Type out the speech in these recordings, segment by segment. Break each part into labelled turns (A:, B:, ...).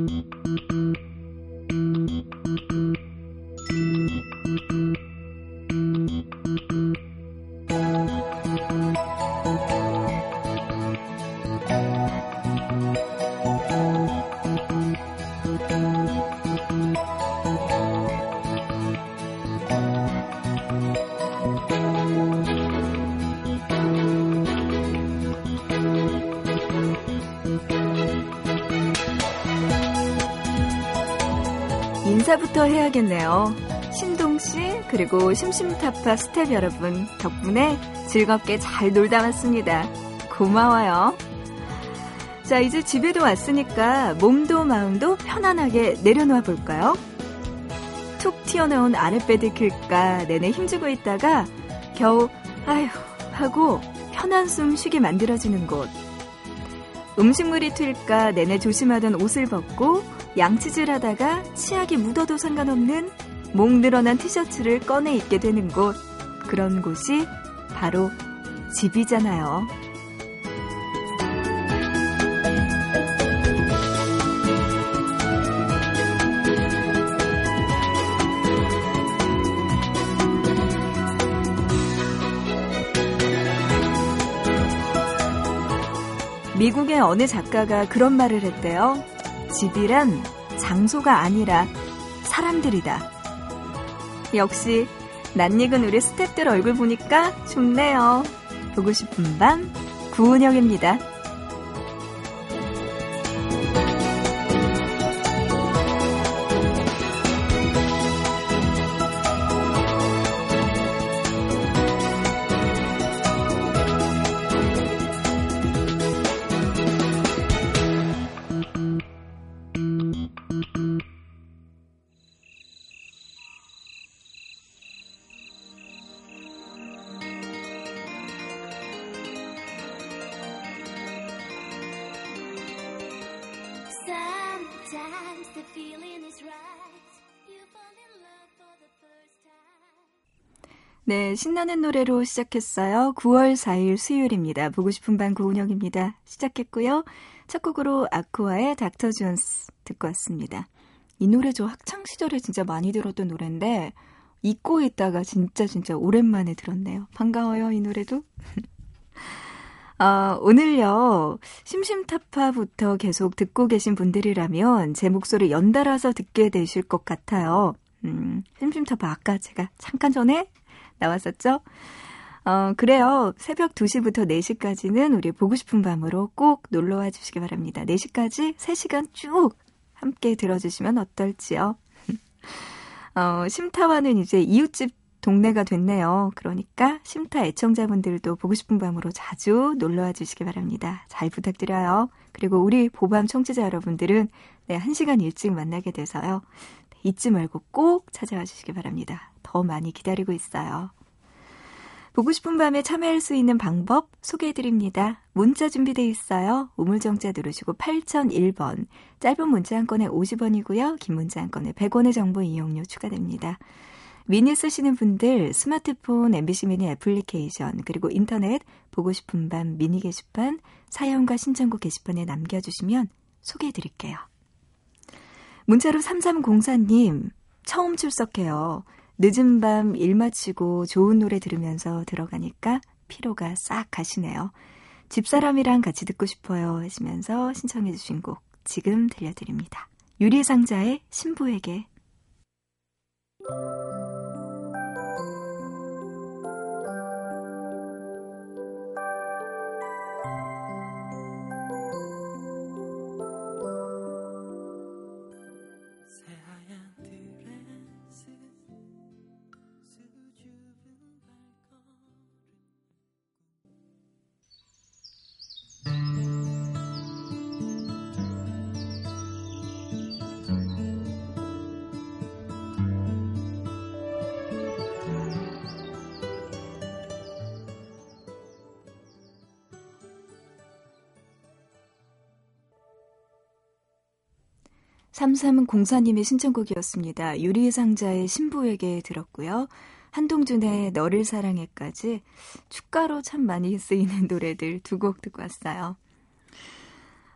A: 인사 부터 해야겠네요. 신동 씨, 그리고 심심타파 스텝 여러분 덕분에 즐겁게 잘 놀다 왔습니다. 고마워요. 자, 이제 집에도 왔으니까 몸도 마음도 편안하게 내려놓아 볼까요? 툭 튀어나온 아랫배 들킬까 내내 힘주고 있다가 겨우 아휴 하고 편한 숨 쉬게 만들어주는 곳. 음식물이 튈까 내내 조심하던 옷을 벗고 양치질 하다가 치약이 묻어도 상관없는 목 늘어난 티셔츠를 꺼내 입게 되는 곳. 그런 곳이 바로 집이잖아요. 미국의 어느 작가가 그런 말을 했대요. 집이란 장소가 아니라 사람들이다. 역시 낯익은 우리 스탭들 얼굴 보니까 좋네요. 보고 싶은 밤 구은영입니다. 네, 신나는 노래로 시작했어요. 9월 4일 수요일입니다. 보고 싶은 밤 구은영입니다. 시작했고요. 첫 곡으로 아쿠아의 닥터 존스 듣고 왔습니다. 이 노래 저 학창 시절에 진짜 많이 들었던 노래인데 잊고 있다가 진짜 진짜 오랜만에 들었네요. 반가워요, 이 노래도. 어, 오늘요, 심심타파부터 계속 듣고 계신 분들이라면 제 목소리 연달아서 듣게 되실 것 같아요. 음, 심심타파 아까 제가 잠깐 전에 나왔었죠? 어, 그래요. 새벽 2시부터 4시까지는 우리 보고 싶은 밤으로 꼭 놀러와 주시기 바랍니다. 4시까지 3시간 쭉 함께 들어주시면 어떨지요? 어, 심타와는 이제 이웃집 동네가 됐네요. 그러니까 심타 애청자분들도 보고 싶은 밤으로 자주 놀러와 주시기 바랍니다. 잘 부탁드려요. 그리고 우리 보밤 청취자 여러분들은 네, 1시간 일찍 만나게 돼서요. 잊지 말고 꼭 찾아와 주시기 바랍니다. 더 많이 기다리고 있어요. 보고 싶은 밤에 참여할 수 있는 방법 소개해드립니다. 문자 준비되어 있어요. 우물정자 누르시고 8001번. 짧은 문자 한 건에 50원이고요. 긴 문자 한 건에 100원의 정보 이용료 추가됩니다. 미니 쓰시는 분들 스마트폰 MBC 미니 애플리케이션 그리고 인터넷 보고 싶은 밤 미니 게시판 사연과 신청곡 게시판에 남겨주시면 소개해드릴게요. 문자로 3304님 처음 출석해요. 늦은 밤 일 마치고 좋은 노래 들으면서 들어가니까 피로가 싹 가시네요. 집사람이랑 같이 듣고 싶어요 하시면서 신청해 주신 곡 지금 들려드립니다. 유리상자의 신부에게 삼삼공사님의 신청곡이었습니다. 유리상자의 신부에게 들었고요. 한동준의 너를 사랑해까지 축가로 참 많이 쓰이는 노래들 두 곡 듣고 왔어요.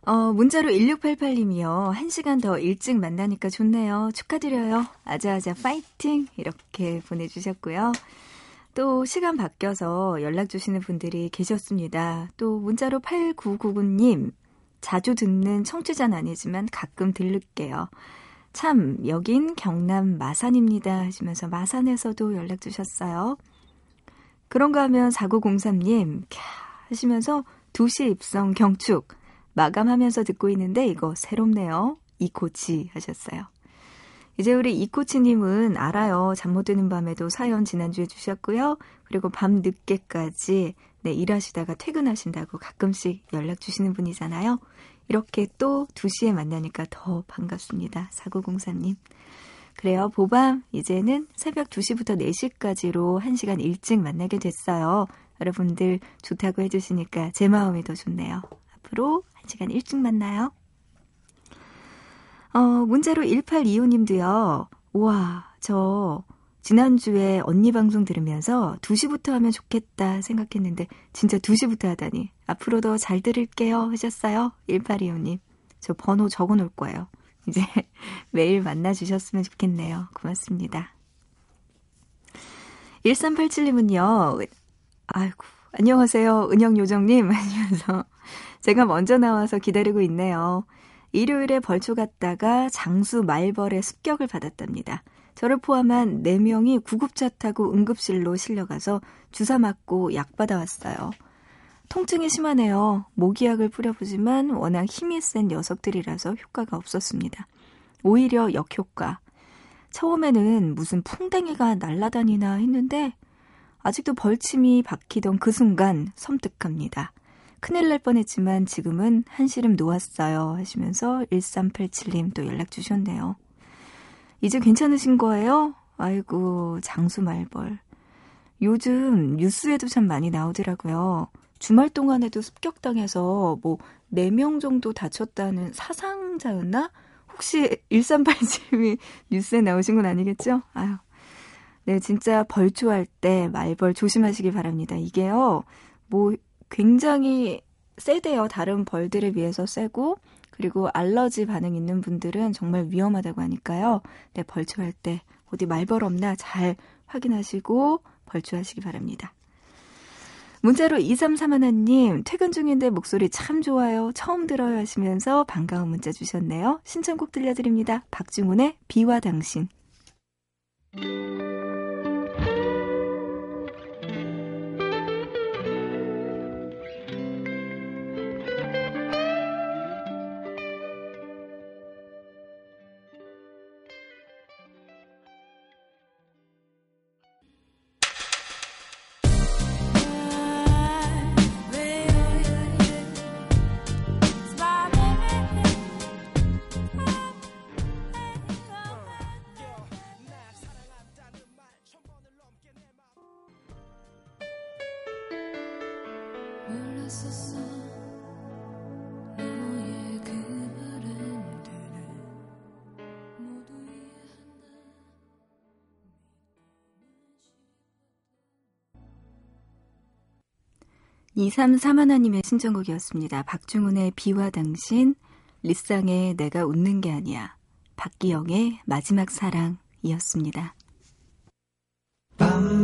A: 어, 문자로 1688님이요. 1시간 더 일찍 만나니까 좋네요. 축하드려요. 아자아자 파이팅! 이렇게 보내주셨고요. 또 시간 바뀌어서 연락 주시는 분들이 계셨습니다. 또 문자로 8999님. 자주 듣는 청취자는 아니지만 가끔 들를게요. 참, 여긴 경남 마산입니다. 하시면서 마산에서도 연락 주셨어요. 그런가 하면 4903님, 캬, 하시면서 2시 입성 경축. 마감하면서 듣고 있는데 이거 새롭네요. 이코치 하셨어요. 이제 우리 이코치님은 알아요. 잠 못 드는 밤에도 사연 지난주에 주셨고요. 그리고 밤 늦게까지 네, 일하시다가 퇴근하신다고 가끔씩 연락 주시는 분이잖아요. 이렇게 또 2시에 만나니까 더 반갑습니다. 4903님. 그래요. 보밤, 이제는 새벽 2시부터 4시까지로 1시간 일찍 만나게 됐어요. 여러분들 좋다고 해주시니까 제 마음이 더 좋네요. 앞으로 1시간 일찍 만나요. 어, 문자로 1825님도요. 우와, 저 지난주에 언니 방송 들으면서 2시부터 하면 좋겠다 생각했는데 진짜 2시부터 하다니 앞으로도 잘 들을게요 하셨어요. 1825님. 저 번호 적어 놓을 거예요. 이제 매일 만나 주셨으면 좋겠네요. 고맙습니다. 1387님은요. 아이고, 안녕하세요. 은영 요정님 하시면서 제가 먼저 나와서 기다리고 있네요. 일요일에 벌초 갔다가 장수 말벌의 습격을 받았답니다. 저를 포함한 4명이 구급차 타고 응급실로 실려가서 주사 맞고 약 받아왔어요. 통증이 심하네요. 모기약을 뿌려보지만 워낙 힘이 센 녀석들이라서 효과가 없었습니다. 오히려 역효과. 처음에는 무슨 풍뎅이가 날아다니나 했는데 아직도 벌침이 박히던 그 순간 섬뜩합니다. 큰일 날 뻔했지만 지금은 한시름 놓았어요 하시면서 1387님 또 연락 주셨네요. 이제 괜찮으신 거예요? 아이고 장수 말벌. 요즘 뉴스에도 참 많이 나오더라고요. 주말 동안에도 습격당해서 뭐 4명 정도 다쳤다는 사상자였나? 혹시 1387님이 뉴스에 나오신 건 아니겠죠? 아유. 네, 진짜 벌초할 때 말벌 조심하시기 바랍니다. 이게요, 뭐 굉장히 세대요. 다른 벌들에 비해서 세고 그리고 알러지 반응 있는 분들은 정말 위험하다고 하니까요. 네, 벌초할 때 어디 말벌 없나 잘 확인하시고 벌초하시기 바랍니다. 문자로 2331님, 퇴근 중인데 목소리 참 좋아요. 처음 들어요 하시면서 반가운 문자 주셨네요. 신청곡 들려드립니다. 박중훈의 비와 당신. 2331님의 신청곡이었습니다. 박중훈의 비와 당신, 리쌍의 내가 웃는 게 아니야, 박기영의 마지막 사랑이었습니다. 빰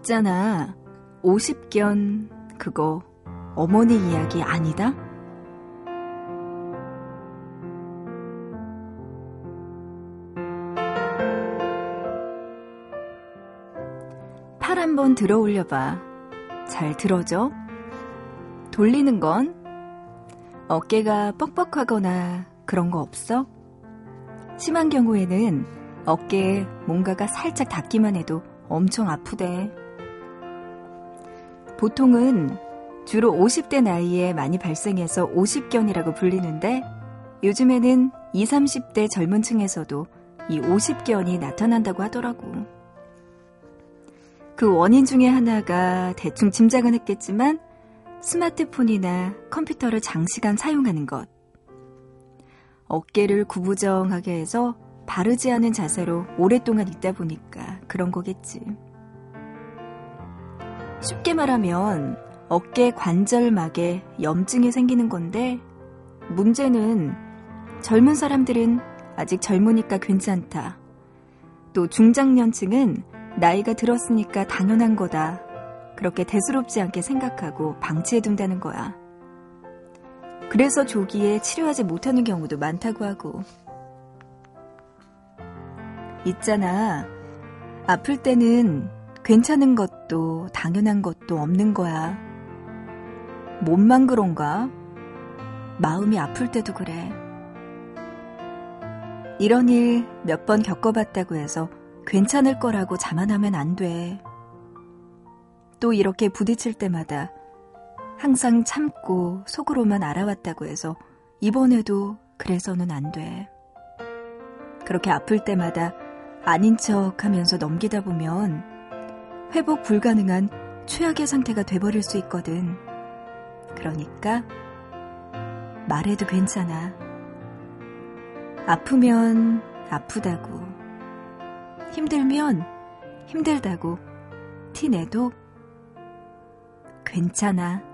A: 있잖아. 50견 그거 어머니 이야기 아니다? 팔 한번 들어 올려봐. 잘 들어져? 돌리는 건? 어깨가 뻑뻑하거나 그런 거 없어? 심한 경우에는 어깨에 뭔가가 살짝 닿기만 해도 엄청 아프대. 보통은 주로 50대 나이에 많이 발생해서 50견이라고 불리는데 요즘에는 20, 30대 젊은 층에서도 이 50견이 나타난다고 하더라고. 그 원인 중에 하나가 대충 짐작은 했겠지만 스마트폰이나 컴퓨터를 장시간 사용하는 것. 어깨를 구부정하게 해서 바르지 않은 자세로 오랫동안 있다 보니까 그런 거겠지. 쉽게 말하면 어깨 관절막에 염증이 생기는 건데 문제는 젊은 사람들은 아직 젊으니까 괜찮다. 또 중장년층은 나이가 들었으니까 당연한 거다. 그렇게 대수롭지 않게 생각하고 방치해둔다는 거야. 그래서 조기에 치료하지 못하는 경우도 많다고 하고. 있잖아. 아플 때는 괜찮은 것도 당연한 것도 없는 거야. 몸만 그런가? 마음이 아플 때도 그래. 이런 일 몇 번 겪어봤다고 해서 괜찮을 거라고 자만하면 안 돼. 또 이렇게 부딪힐 때마다 항상 참고 속으로만 알아왔다고 해서 이번에도 그래서는 안 돼. 그렇게 아플 때마다 아닌 척 하면서 넘기다 보면 회복 불가능한 최악의 상태가 돼버릴 수 있거든. 그러니까 말해도 괜찮아. 아프면 아프다고. 힘들면 힘들다고. 티 내도 괜찮아.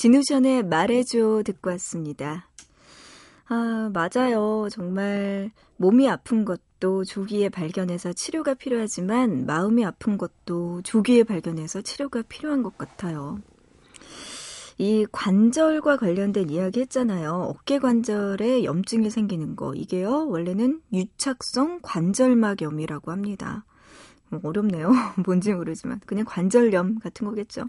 A: 진우션의 말해줘 듣고 왔습니다. 아, 맞아요. 정말 몸이 아픈 것도 조기에 발견해서 치료가 필요하지만 마음이 아픈 것도 조기에 발견해서 치료가 필요한 것 같아요. 이 관절과 관련된 이야기 했잖아요. 어깨 관절에 염증이 생기는 거. 이게요, 원래는 유착성 관절막염이라고 합니다. 어렵네요. 뭔지 모르지만. 그냥 관절염 같은 거겠죠.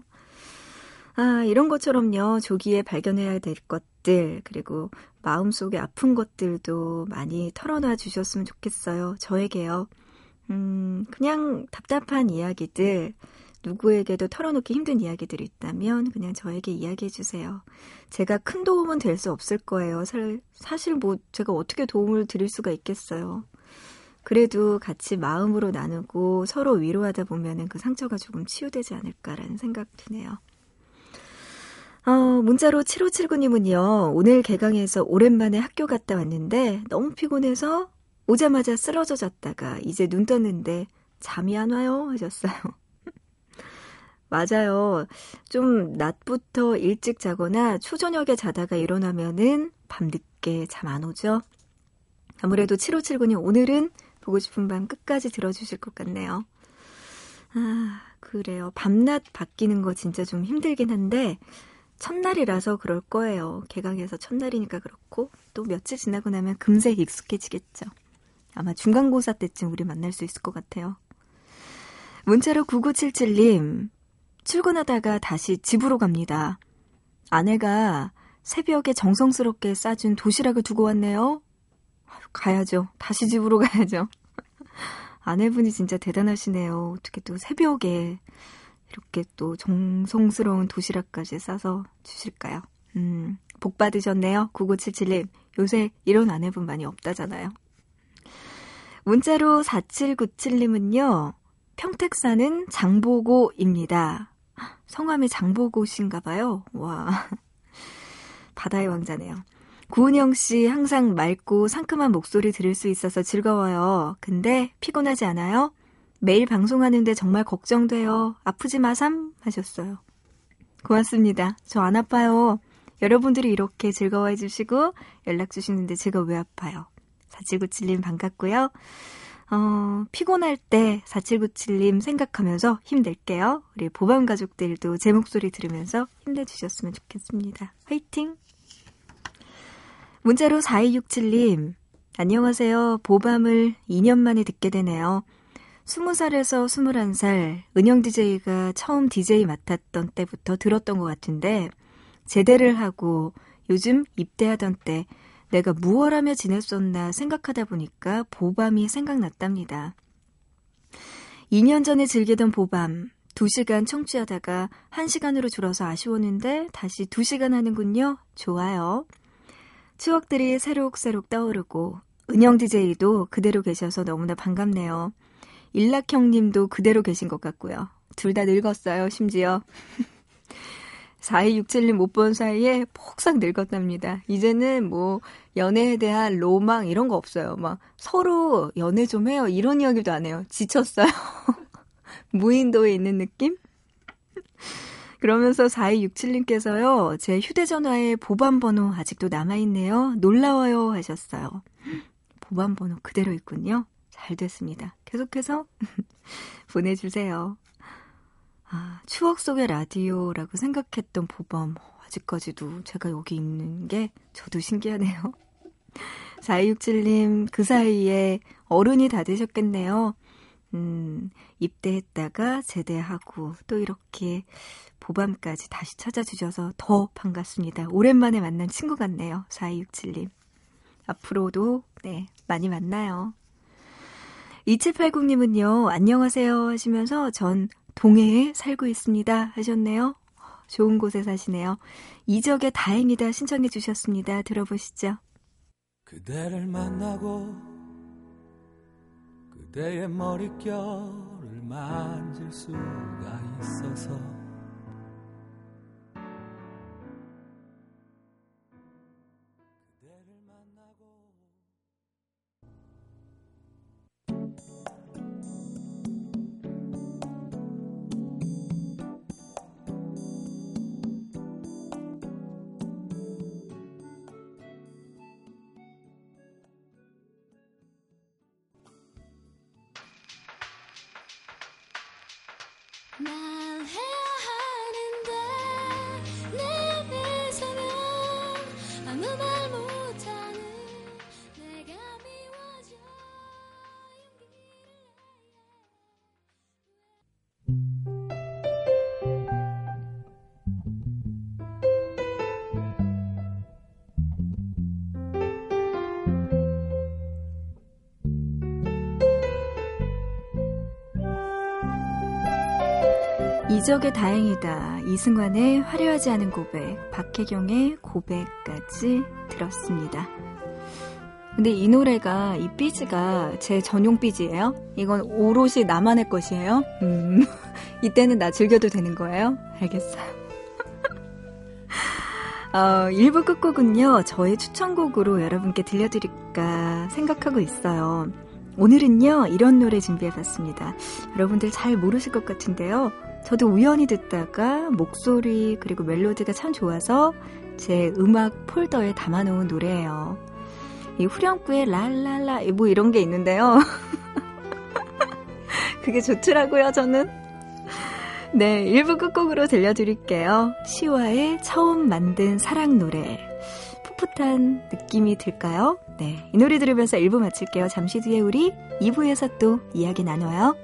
A: 아, 이런 것처럼요, 조기에 발견해야 될 것들, 그리고 마음속에 아픈 것들도 많이 털어놔 주셨으면 좋겠어요. 저에게요. 음, 그냥 답답한 이야기들, 누구에게도 털어놓기 힘든 이야기들이 있다면 그냥 저에게 이야기해 주세요. 제가 큰 도움은 될 수 없을 거예요. 사실 뭐 제가 어떻게 도움을 드릴 수가 있겠어요. 그래도 같이 마음으로 나누고 서로 위로하다 보면은 그 상처가 조금 치유되지 않을까라는 생각 드네요. 어, 문자로 7579님은요, 오늘 개강해서 오랜만에 학교 갔다 왔는데 너무 피곤해서 오자마자 쓰러져 잤다가 이제 눈 떴는데 잠이 안 와요 하셨어요. 맞아요. 좀 낮부터 일찍 자거나 초저녁에 자다가 일어나면은 밤늦게 잠 안 오죠. 아무래도 7579님 오늘은 보고 싶은 밤 끝까지 들어주실 것 같네요. 아, 그래요. 밤낮 바뀌는 거 진짜 좀 힘들긴 한데, 첫날이라서 그럴 거예요. 개강해서 첫날이니까 그렇고 또 며칠 지나고 나면 금세 익숙해지겠죠. 아마 중간고사 때쯤 우리 만날 수 있을 것 같아요. 문자로 9977님 출근하다가 다시 집으로 갑니다. 아내가 새벽에 정성스럽게 싸준 도시락을 두고 왔네요. 가야죠. 다시 집으로 가야죠. 아내분이 진짜 대단하시네요. 어떻게 또 새벽에 이렇게 또 정성스러운 도시락까지 싸서 주실까요? 음, 복 받으셨네요. 9977님. 요새 이런 아내분 많이 없다잖아요. 문자로 4797님은요, 평택 사는 장보고입니다. 성함이 장보고신가 봐요. 와. 바다의 왕자네요. 구은영 씨 항상 맑고 상큼한 목소리 들을 수 있어서 즐거워요. 근데 피곤하지 않아요? 매일 방송하는데 정말 걱정돼요. 아프지 마삼 하셨어요. 고맙습니다. 저 안 아파요. 여러분들이 이렇게 즐거워해 주시고 연락 주시는데 제가 왜 아파요? 4797님 반갑고요. 어, 피곤할 때 4797님 생각하면서 힘낼게요. 우리 보밤 가족들도 제 목소리 들으면서 힘내주셨으면 좋겠습니다. 화이팅! 문자로 4267님, 안녕하세요. 보밤을 2년 만에 듣게 되네요. 20살에서 21살, 은영 DJ가 처음 DJ 맡았던 때부터 들었던 것 같은데, 제대를 하고 요즘 입대하던 때 내가 무얼 하며 지냈었나 생각하다 보니까 보밤이 생각났답니다. 2년 전에 즐기던 보밤, 2시간 청취하다가 1시간으로 줄어서 아쉬웠는데 다시 2시간 하는군요. 좋아요. 추억들이 새록새록 떠오르고 은영 DJ도 그대로 계셔서 너무나 반갑네요. 일락형 님도 그대로 계신 것 같고요. 둘 다 늙었어요, 심지어. 4267님 못 본 사이에 폭삭 늙었답니다. 이제는 뭐 연애에 대한 로망 이런 거 없어요. 막 서로 연애 좀 해요. 이런 이야기도 안 해요. 지쳤어요. 무인도에 있는 느낌? 그러면서 4267님께서요, 제 휴대전화에 보반번호 아직도 남아있네요. 놀라워요 하셨어요. 보반번호 그대로 있군요. 잘 됐습니다. 계속해서 보내주세요. 아, 추억 속의 라디오라고 생각했던 보범. 아직까지도 제가 여기 있는 게 저도 신기하네요. 4267님, 그 사이에 어른이 다 되셨겠네요. 음, 입대했다가 제대하고 또 이렇게 보밤까지 다시 찾아주셔서 더 반갑습니다. 오랜만에 만난 친구 같네요. 4267님. 앞으로도, 네, 많이 만나요. 2780님은요, 안녕하세요 하시면서 전 동해에 살고 있습니다 하셨네요. 좋은 곳에 사시네요. 이적의 다행이다 신청해 주셨습니다. 들어보시죠. 그대를 만나고 그대의 머릿결을 만질 수가 있어서 이적의 다행이다. 이승환의 화려하지 않은 고백, 박혜경의 고백까지 들었습니다. 근데 이 노래가, 이 삐지가 제 전용 삐지예요? 이건 오롯이 나만의 것이에요? 음, 이때는 나 즐겨도 되는 거예요? 알겠어요. 어, 1부 끝곡은요, 저의 추천곡으로 여러분께 들려드릴까 생각하고 있어요. 오늘은요, 이런 노래 준비해봤습니다. 여러분들 잘 모르실 것 같은데요. 저도 우연히 듣다가 목소리 그리고 멜로디가 참 좋아서 제 음악 폴더에 담아놓은 노래예요. 이 후렴구에 랄랄라 뭐 이런 게 있는데요. 그게 좋더라고요, 저는. 네, 1부 끝곡으로 들려드릴게요. 시와의 처음 만든 사랑 노래. 풋풋한 느낌이 들까요? 네, 이 노래 들으면서 1부 마칠게요. 잠시 뒤에 우리 2부에서 또 이야기 나눠요.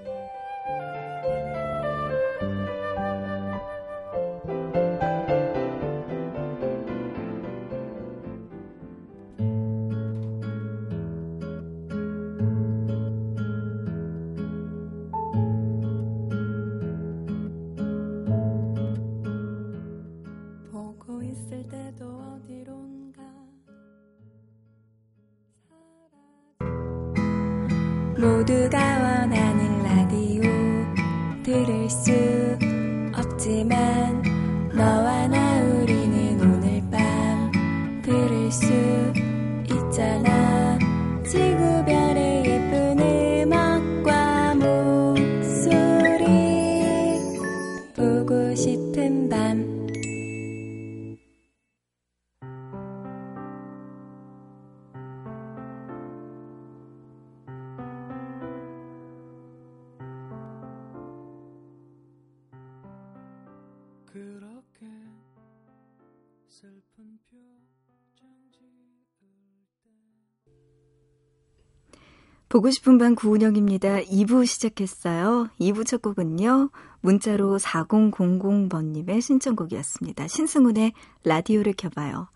A: 보고 싶은 밤 구은영입니다. 2부 시작했어요. 2부 첫 곡은요. 문자로 4000번님의 신청곡이었습니다. 신승훈의 라디오를 켜봐요.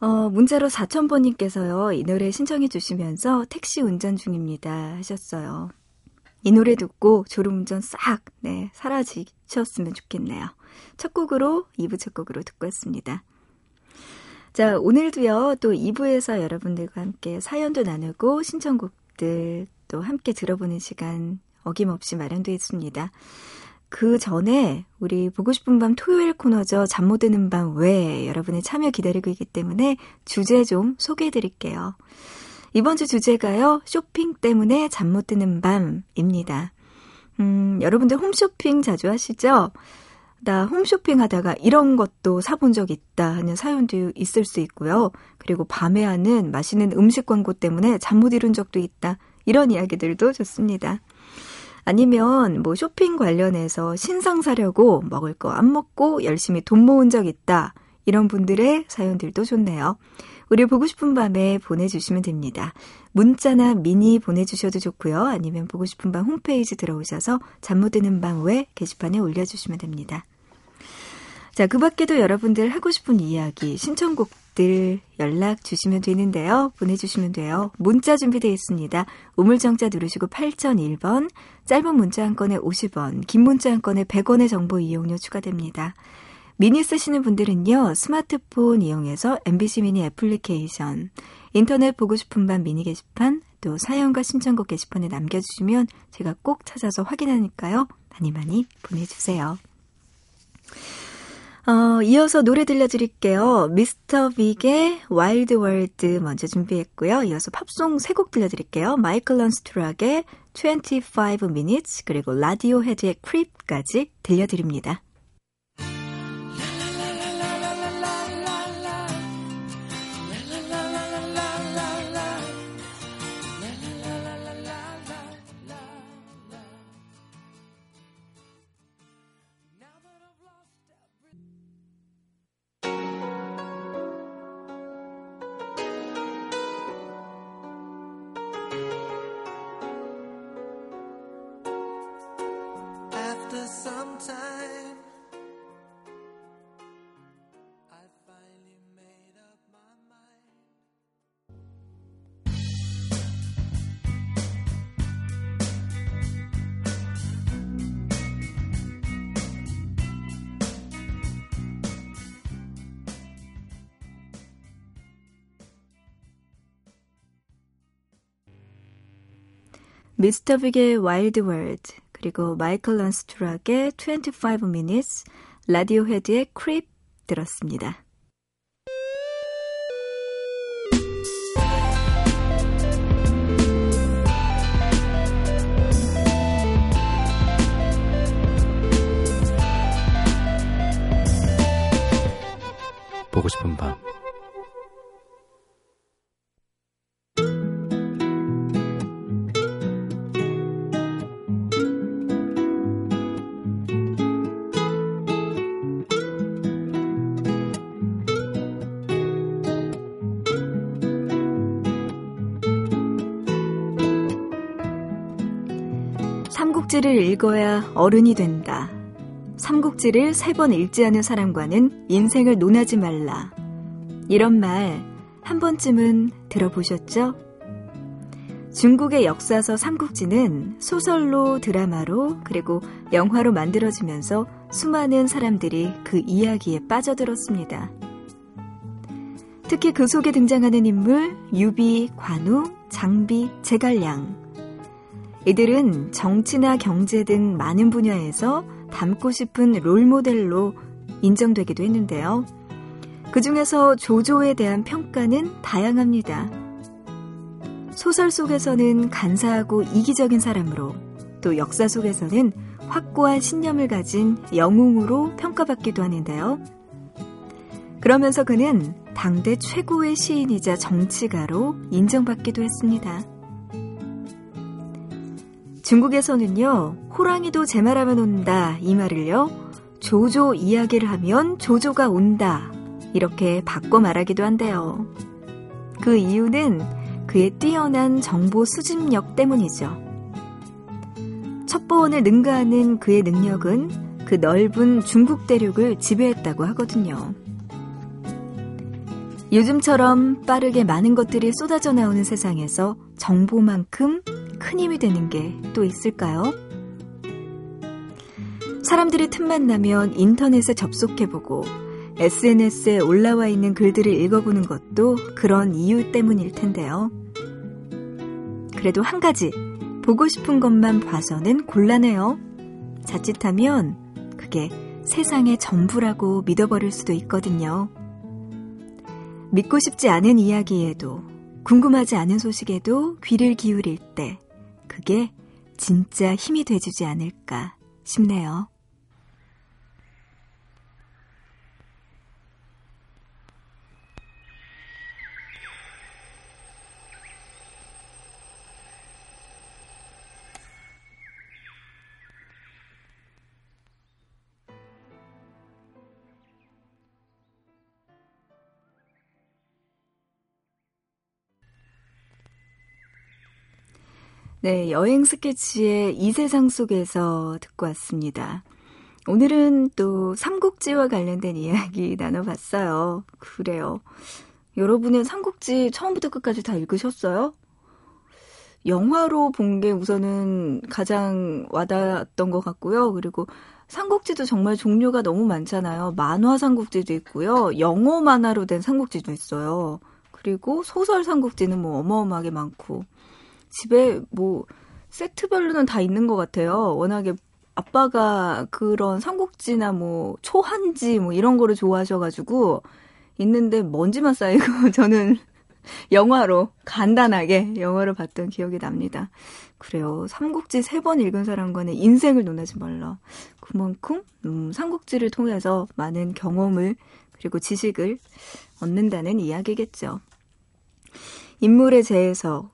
A: 어, 문자로 4000번님께서요. 이 노래 신청해 주시면서 택시 운전 중입니다. 하셨어요. 이 노래 듣고 졸음운전 싹, 네, 사라지셨으면 좋겠네요. 첫 곡으로, 2부 첫 곡으로 듣고 왔습니다. 자, 오늘도요, 또 2부에서 여러분들과 함께 사연도 나누고 신청곡 음악들 또 함께 들어보는 시간 어김없이 마련되어 있습니다. 그 전에 우리 보고 싶은 밤 토요일 코너죠. 잠 못 드는 밤왜 여러분의 참여 기다리고 있기 때문에 주제 좀 소개해 드릴게요. 이번 주 주제가요. 쇼핑 때문에 잠 못 드는 밤입니다. 음, 여러분들 홈쇼핑 자주 하시죠? 나 홈쇼핑 하다가 이런 것도 사본 적 있다 하는 사연도 있을 수 있고요. 그리고 밤에 하는 맛있는 음식 광고 때문에 잠 못 이룬 적도 있다. 이런 이야기들도 좋습니다. 아니면 뭐 쇼핑 관련해서 신상 사려고 먹을 거 안 먹고 열심히 돈 모은 적 있다. 이런 분들의 사연들도 좋네요. 우리 보고 싶은 밤에 보내주시면 됩니다. 문자나 미니 보내주셔도 좋고요. 아니면 보고 싶은 밤 홈페이지 들어오셔서 잠 못 드는 밤 외 게시판에 올려주시면 됩니다. 자, 그 밖에도 여러분들 하고 싶은 이야기, 신청곡들 연락 주시면 되는데요. 보내주시면 돼요. 문자 준비되어 있습니다. 우물정자 누르시고 8001번, 짧은 문자 한 건에 50원, 긴 문자 한 건에 100원의 정보 이용료 추가됩니다. 미니 쓰시는 분들은요, 스마트폰 이용해서 MBC 미니 애플리케이션, 인터넷 보고 싶은 밤 미니 게시판, 또 사연과 신청곡 게시판에 남겨주시면 제가 꼭 찾아서 확인하니까요. 많이 많이 보내주세요. 어, 이어서 노래 들려드릴게요. 미스터 빅의 Wild World 먼저 준비했고요. 이어서 팝송 세 곡 들려드릴게요. 마이클 런스 투 락의 25 minutes 그리고 라디오헤드의 Creep까지 들려드립니다. 미스터 빅의 와일드 월드, 그리고 마이클 런스트락의 25 minutes, 라디오 헤드의 크립 들었습니다. 삼국지를 읽어야 어른이 된다. 삼국지를 세 번 읽지 않은 사람과는 인생을 논하지 말라. 이런 말 한 번쯤은 들어보셨죠? 중국의 역사서 삼국지는 소설로 드라마로 그리고 영화로 만들어지면서 수많은 사람들이 그 이야기에 빠져들었습니다. 특히 그 속에 등장하는 인물 유비, 관우, 장비, 제갈량 이들은 정치나 경제 등 많은 분야에서 닮고 싶은 롤모델로 인정되기도 했는데요. 그 중에서 조조에 대한 평가는 다양합니다. 소설 속에서는 간사하고 이기적인 사람으로 또 역사 속에서는 확고한 신념을 가진 영웅으로 평가받기도 하는데요. 그러면서 그는 당대 최고의 시인이자 정치가로 인정받기도 했습니다. 중국에서는요, 호랑이도 제 말하면 온다 이 말을요, 조조 이야기를 하면 조조가 온다 이렇게 바꿔 말하기도 한대요. 그 이유는 그의 뛰어난 정보 수집력 때문이죠. 첩보원을 능가하는 그의 능력은 그 넓은 중국 대륙을 지배했다고 하거든요. 요즘처럼 빠르게 많은 것들이 쏟아져 나오는 세상에서 정보만큼 큰 힘이 되는 게 또 있을까요? 사람들이 틈만 나면 인터넷에 접속해보고 SNS에 올라와 있는 글들을 읽어보는 것도 그런 이유 때문일 텐데요. 그래도 한 가지, 보고 싶은 것만 봐서는 곤란해요. 자칫하면 그게 세상의 전부라고 믿어버릴 수도 있거든요. 믿고 싶지 않은 이야기에도, 궁금하지 않은 소식에도 귀를 기울일 때, 그게 진짜 힘이 돼주지 않을까 싶네요. 네, 여행 스케치의 이 세상 속에서 듣고 왔습니다. 오늘은 또 삼국지와 관련된 이야기 나눠봤어요. 그래요. 여러분은 삼국지 처음부터 끝까지 다 읽으셨어요? 영화로 본 게 우선은 가장 와닿았던 것 같고요. 그리고 삼국지도 정말 종류가 너무 많잖아요. 만화 삼국지도 있고요. 영어 만화로 된 삼국지도 있어요. 그리고 소설 삼국지는 뭐 어마어마하게 많고. 집에 뭐 세트별로는 다 있는 것 같아요. 워낙에 아빠가 그런 삼국지나 뭐 초한지 뭐 이런 거를 좋아하셔가지고 있는데 먼지만 쌓이고 저는 영화로 간단하게 영화를 봤던 기억이 납니다. 그래요. 삼국지 세 번 읽은 사람과는 인생을 논하지 말라. 그만큼 음, 삼국지를 통해서 많은 경험을 그리고 지식을 얻는다는 이야기겠죠. 인물의 재해석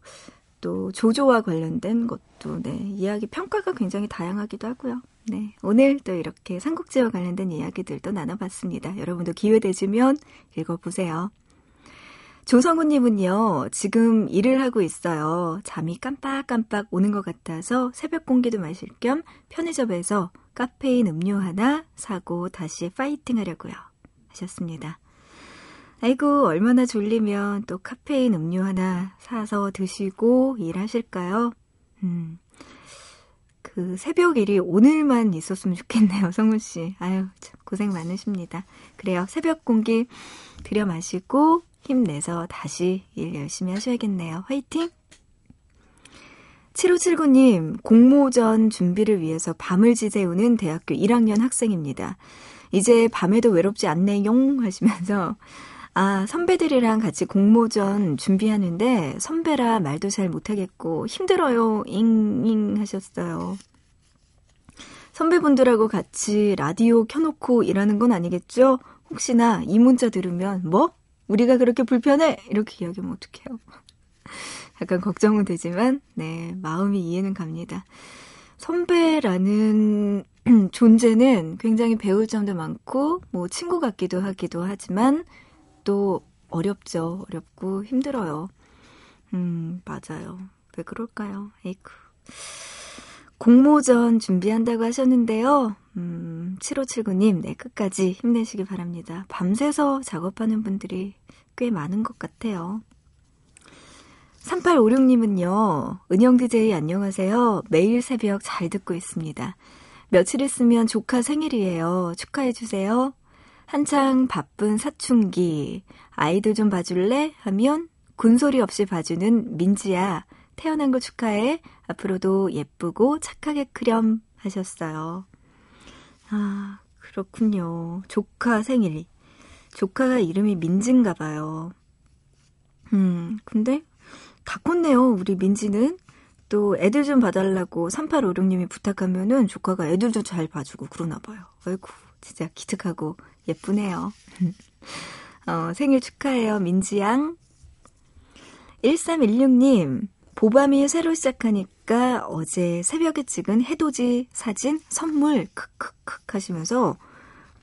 A: 또 조조와 관련된 것도 네, 이야기 평가가 굉장히 다양하기도 하고요. 네, 오늘 또 이렇게 삼국지와 관련된 이야기들도 나눠봤습니다. 여러분도 기회 되시면 읽어보세요. 조성훈님은요, 지금 일을 하고 있어요. 잠이 깜빡깜빡 오는 것 같아서 새벽 공기도 마실 겸 편의점에서 카페인 음료 하나 사고 다시 파이팅 하려고요. 하셨습니다. 아이고, 얼마나 졸리면 또 카페인 음료 하나 사서 드시고 일하실까요? 음, 그 새벽 일이 오늘만 있었으면 좋겠네요, 성훈 씨. 아유, 참 고생 많으십니다. 그래요. 새벽 공기 들여 마시고 힘내서 다시 일 열심히 하셔야겠네요. 화이팅! 7579님, 공모전 준비를 위해서 밤을 지새우는 대학교 1학년 학생입니다. 이제 밤에도 외롭지 않네용 하시면서 아, 선배들이랑 같이 공모전 준비하는데 선배라 말도 잘 못하겠고 힘들어요. 잉잉 하셨어요. 선배분들하고 같이 라디오 켜놓고 일하는 건 아니겠죠? 혹시나 이 문자 들으면 뭐? 우리가 그렇게 불편해? 이렇게 이야기하면 어떡해요. 약간 걱정은 되지만 네, 마음이 이해는 갑니다. 선배라는 존재는 굉장히 배울 점도 많고 뭐 친구 같기도 하기도 하지만 또 어렵죠. 어렵고 힘들어요. 음, 맞아요. 왜 그럴까요? 에이쿠. 공모전 준비한다고 하셨는데요. 음, 7579님, 네, 끝까지 힘내시기 바랍니다. 밤새서 작업하는 분들이 꽤 많은 것 같아요. 3856님은요, 은영 DJ 안녕하세요. 매일 새벽 잘 듣고 있습니다. 며칠 있으면 조카 생일이에요. 축하해주세요. 한창 바쁜 사춘기, 아이들 좀 봐줄래? 하면 군소리 없이 봐주는 민지야. 태어난 거 축하해. 앞으로도 예쁘고 착하게 크렴 하셨어요. 아, 그렇군요. 조카 생일. 조카가 이름이 민지인가 봐요. 음, 근데 다 컸네요. 우리 민지는 또 애들 좀 봐달라고 3856님이 부탁하면은 조카가 애들도 잘 봐주고 그러나 봐요. 아이고, 진짜 기특하고 예쁘네요. 어, 생일 축하해요, 민지양. 1316님, 보밤이 새로 시작하니까 어제 새벽에 찍은 해돋이 사진 선물 크크크 하시면서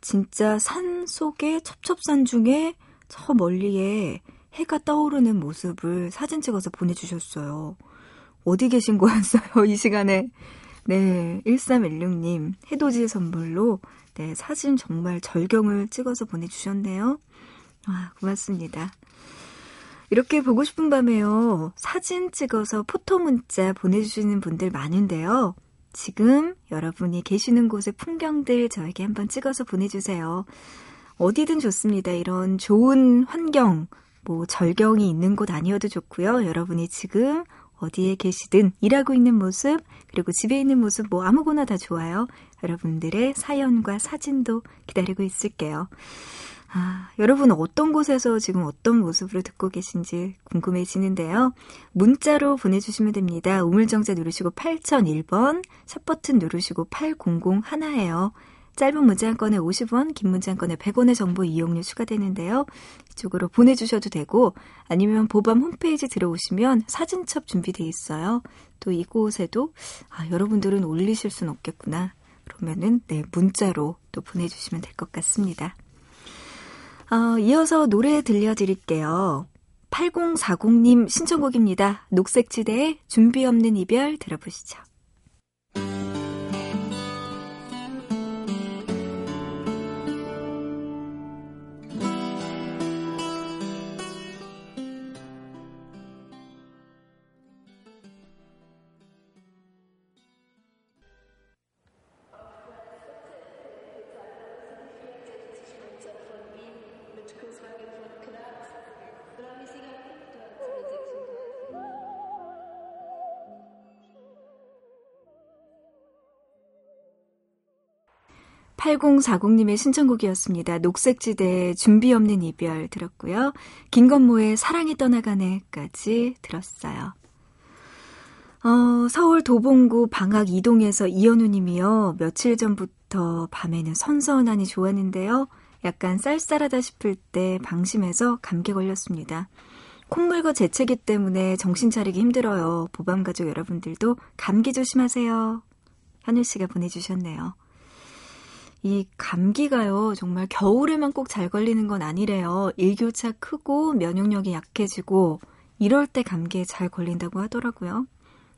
A: 진짜 산 속에 첩첩산 중에 저 멀리에 해가 떠오르는 모습을 사진 찍어서 보내주셨어요. 어디 계신 거였어요, 이 시간에. 네, 1316님, 해돋이 선물로, 네, 사진 정말 절경을 찍어서 보내주셨네요. 아, 고맙습니다. 이렇게 보고 싶은 밤에요. 사진 찍어서 포토 문자 보내주시는 분들 많은데요. 지금 여러분이 계시는 곳의 풍경들 저에게 한번 찍어서 보내주세요. 어디든 좋습니다. 이런 좋은 환경, 뭐 절경이 있는 곳 아니어도 좋고요. 여러분이 지금 어디에 계시든 일하고 있는 모습, 그리고 집에 있는 모습 뭐 아무거나 다 좋아요. 여러분들의 사연과 사진도 기다리고 있을게요. 아, 여러분 어떤 곳에서 지금 어떤 모습으로 듣고 계신지 궁금해지는데요. 문자로 보내주시면 됩니다. 우물정자 누르시고 8001번, 샵버튼 누르시고 8001에요. 짧은 문자 한 건에 50원, 긴 문자 한 건에 100원의 정보 이용료 추가되는데요. 이쪽으로 보내주셔도 되고 아니면 보밤 홈페이지 들어오시면 사진첩 준비되어 있어요. 또 이곳에도 아, 여러분들은 올리실 순 없겠구나. 그러면은 네 문자로 또 보내주시면 될 것 같습니다. 어, 이어서 노래 들려드릴게요. 8040님 신청곡입니다. 녹색지대의 준비 없는 이별 들어보시죠. 8040님의 신청곡이었습니다. 녹색지대의 준비 없는 이별 들었고요. 김건모의 사랑이 떠나가네까지 들었어요. 어, 서울 도봉구 방학 이동에서 이현우 님이요. 며칠 전부터 밤에는 선선하니 좋았는데요. 약간 쌀쌀하다 싶을 때 방심해서 감기 걸렸습니다. 콧물과 재채기 때문에 정신 차리기 힘들어요. 보밤 가족 여러분들도 감기 조심하세요. 현우 씨가 보내주셨네요. 이 감기가요, 정말 겨울에만 꼭 잘 걸리는 건 아니래요. 일교차 크고 면역력이 약해지고 이럴 때 감기에 잘 걸린다고 하더라고요.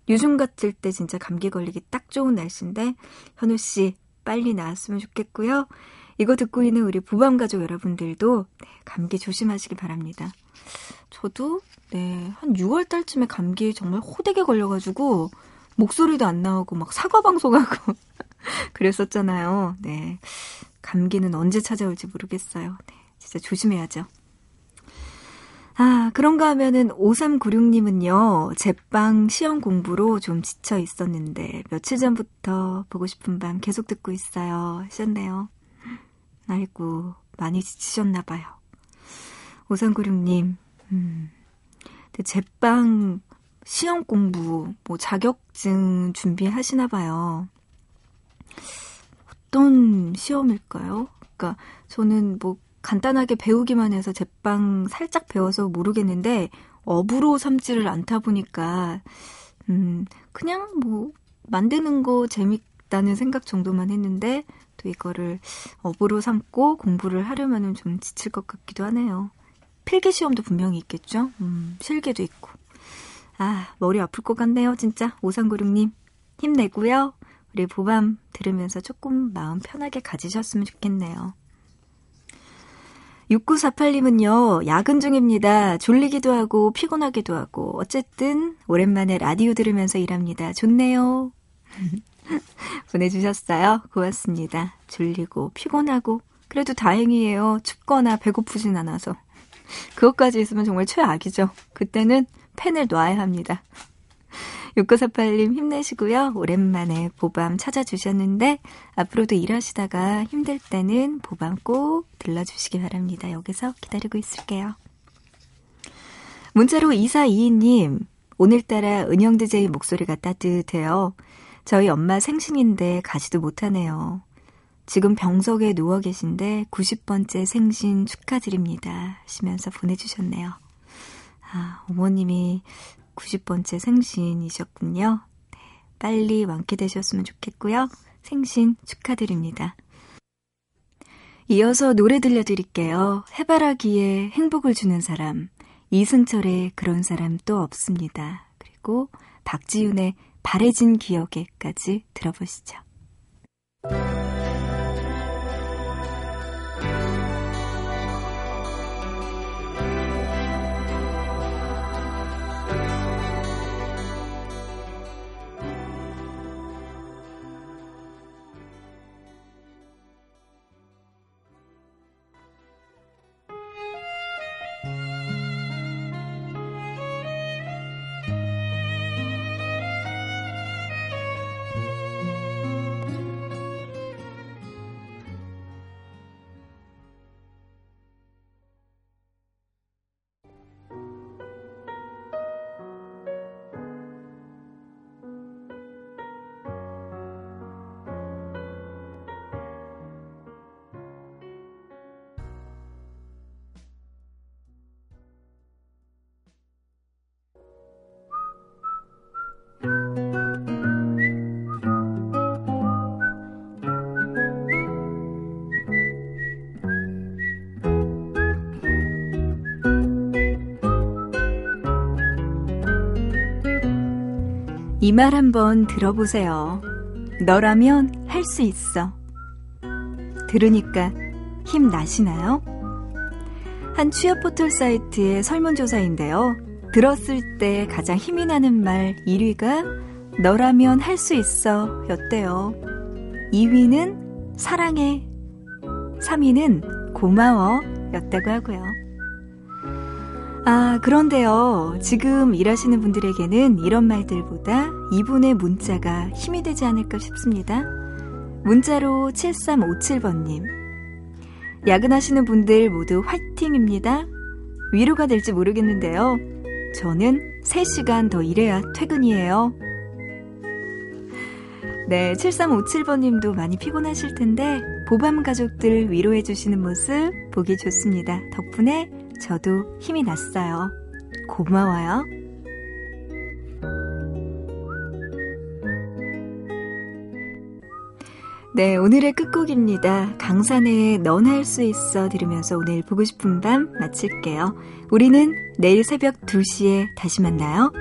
A: 요즘 같을 때 진짜 감기 걸리기 딱 좋은 날씨인데 현우 씨 빨리 나았으면 좋겠고요. 이거 듣고 있는 우리 부방 가족 여러분들도 네, 감기 조심하시기 바랍니다. 저도 네, 한 6월 달쯤에 감기에 정말 호되게 걸려 가지고 목소리도 안 나오고 막 사과 방송하고 그랬었잖아요. 네. 감기는 언제 찾아올지 모르겠어요. 네. 진짜 조심해야죠. 아, 그런가 하면은 5396님은요, 제빵 시험 공부로 좀 지쳐 있었는데, 며칠 전부터 보고 싶은 밤 계속 듣고 있어요. 하셨네요. 아이고, 많이 지치셨나봐요. 5396님, 음, 제빵 시험 공부, 뭐 자격증 준비하시나봐요. 어떤 시험일까요? 그러니까 저는 뭐 간단하게 배우기만 해서 제빵 살짝 배워서 모르겠는데 업으로 삼지를 않다 보니까 음 그냥 뭐 만드는 거 재밌다는 생각 정도만 했는데 또 이거를 업으로 삼고 공부를 하려면은 좀 지칠 것 같기도 하네요. 필기 시험도 분명히 있겠죠? 음, 실기도 있고. 아, 머리 아플 것 같네요, 진짜. 오상구룡님. 힘내고요. 우리 보밤 들으면서 조금 마음 편하게 가지셨으면 좋겠네요. 6948님은요, 야근 중입니다. 졸리기도 하고, 피곤하기도 하고, 어쨌든, 오랜만에 라디오 들으면서 일합니다. 좋네요. 보내주셨어요. 고맙습니다. 졸리고, 피곤하고, 그래도 다행이에요. 춥거나 배고프진 않아서. 그것까지 있으면 정말 최악이죠. 그때는 펜을 놔야 합니다. 6948님 힘내시고요. 오랜만에 보밤 찾아주셨는데 앞으로도 일하시다가 힘들 때는 보밤 꼭 들러주시기 바랍니다. 여기서 기다리고 있을게요. 문자로 2422님 오늘따라 은영 DJ 목소리가 따뜻해요. 저희 엄마 생신인데 가지도 못하네요. 지금 병석에 누워 계신데 90번째 생신 축하드립니다. 하시면서 보내주셨네요. 아, 어머님이 90번째 생신이셨군요. 네, 빨리 완쾌되셨으면 좋겠고요. 생신 축하드립니다. 이어서 노래 들려드릴게요. 해바라기에 행복을 주는 사람, 이승철의 그런 사람 또 없습니다. 그리고 박지윤의 바래진 기억에까지 들어보시죠. 이 말 한번 들어보세요. 너라면 할 수 있어. 들으니까 힘 나시나요? 한 취업 포털 사이트의 설문조사인데요. 들었을 때 가장 힘이 나는 말 1위가 너라면 할 수 있어 였대요. 2위는 사랑해. 3위는 고마워 였다고 하고요. 아, 그런데요. 지금 일하시는 분들에게는 이런 말들보다 이분의 문자가 힘이 되지 않을까 싶습니다. 문자로 7357번님. 야근하시는 분들 모두 화이팅입니다. 위로가 될지 모르겠는데요. 저는 3시간 더 일해야 퇴근이에요. 네, 7357번 님도 많이 피곤하실 텐데, 보밤 가족들 위로해주시는 모습 보기 좋습니다. 덕분에 저도 힘이 났어요. 고마워요. 네, 오늘의 끝곡입니다. 강산의 넌 할 수 있어 들으면서 오늘 보고 싶은 밤 마칠게요. 우리는 내일 새벽 2시에 다시 만나요.